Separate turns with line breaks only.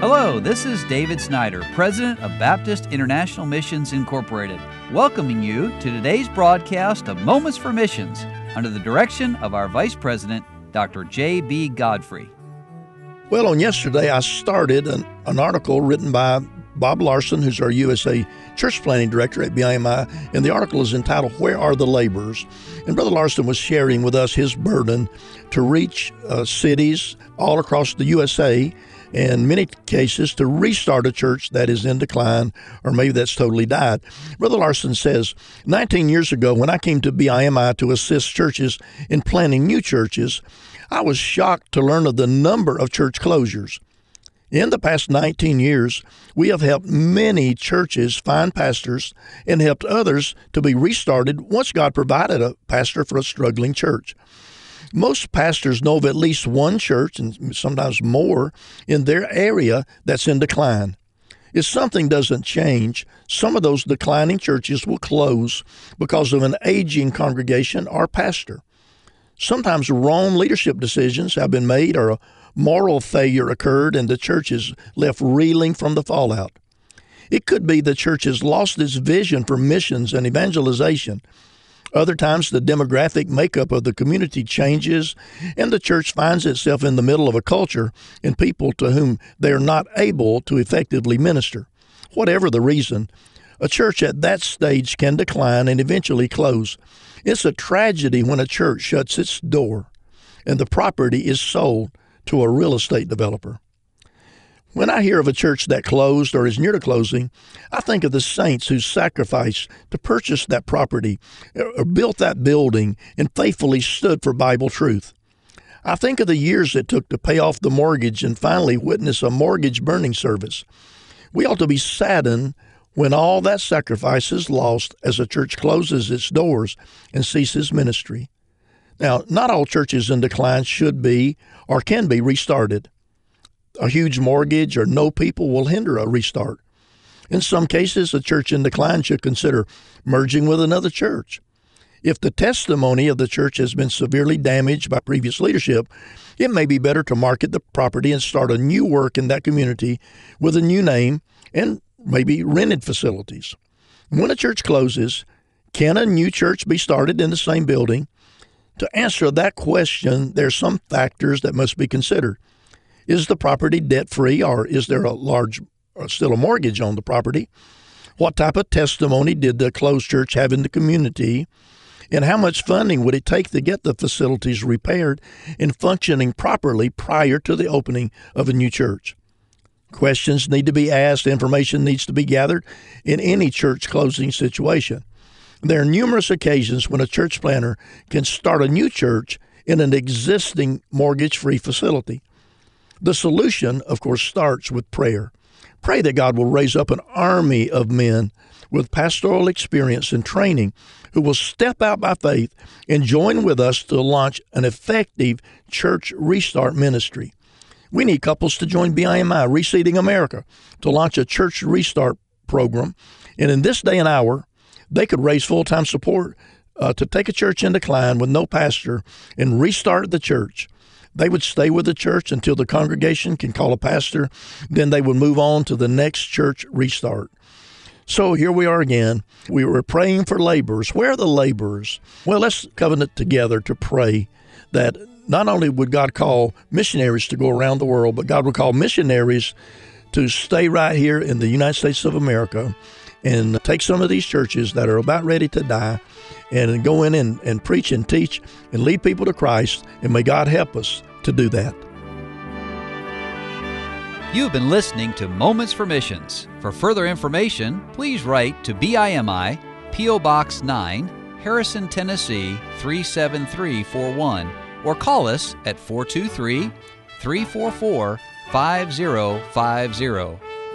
Hello, this is David Snyder, President of Baptist International Missions Incorporated, welcoming you to today's broadcast of Moments for Missions under the direction of our Vice President, Dr. J.B. Godfrey.
Well, on yesterday, I started an, an article written by Bob Larson, who's our USA Church Planting Director at BIMI, and the article is entitled Where Are the Laborers? And Brother Larson was sharing with us his burden to reach uh, cities all across the USA in many cases to restart a church that is in decline or maybe that's totally died. Brother Larson says 19 years ago, when I came to BIMI to assist churches in planting new churches, I was shocked to learn of the number of church closures. In the past 19 years, we have helped many churches find pastors and helped others to be restarted once God provided a pastor for a struggling church. Most pastors know of at least one church, and sometimes more, in their area that's in decline. If something doesn't change, some of those declining churches will close because of an aging congregation or pastor. Sometimes wrong leadership decisions have been made or a moral failure occurred and the church is left reeling from the fallout. It could be the church has lost its vision for missions and evangelization other times, the demographic makeup of the community changes, and the church finds itself in the middle of a culture and people to whom they are not able to effectively minister. Whatever the reason, a church at that stage can decline and eventually close. It's a tragedy when a church shuts its door and the property is sold to a real estate developer. When I hear of a church that closed or is near to closing, I think of the saints who sacrificed to purchase that property uh, or built that building and faithfully stood for Bible truth. I think of the years it took to pay off the mortgage and finally witness a mortgage burning service. We ought to be saddened when all that sacrifice is lost as a church closes its doors and ceases ministry. Now, not all churches in decline should be or can be restarted a huge mortgage or no people will hinder a restart. In some cases, a church in decline should consider merging with another church. If the testimony of the church has been severely damaged by previous leadership, it may be better to market the property and start a new work in that community with a new name and maybe rented facilities. When a church closes, can a new church be started in the same building? To answer that question, there are some factors that must be considered. Is the property debt free or is there a large, uh, still a mortgage on the property? What type of testimony did the closed church have in the community? And how much funding would it take to get the facilities repaired and functioning properly prior to the opening of a new church? Questions need to be asked, information needs to be gathered in any church closing situation. There are numerous occasions when a church planter can start a new church in an existing mortgage free facility. The solution, of course, starts with prayer. Pray that God will raise up an army of men with pastoral experience and training who will step out by faith and join with us to launch an effective church restart ministry. We need couples to join BIMI, Reseeding America, to launch a church restart program. And in this day and hour, they could raise full time support uh, to take a church in decline with no pastor and restart the church. They would stay with the church until the congregation can call a pastor. Then they would move on to the next church restart. So here we are again. We were praying for laborers. Where are the laborers? Well, let's covenant together to pray that not only would God call missionaries to go around the world, but God would call missionaries to stay right here in the United States of America and take some of these churches that are about ready to die and go in and, and preach and teach and lead people to Christ. And may God help us to do that.
You've been listening to Moments for Missions. For further information, please write to BIMI, P.O. Box 9, Harrison, Tennessee 37341, or call us at 423 344 5050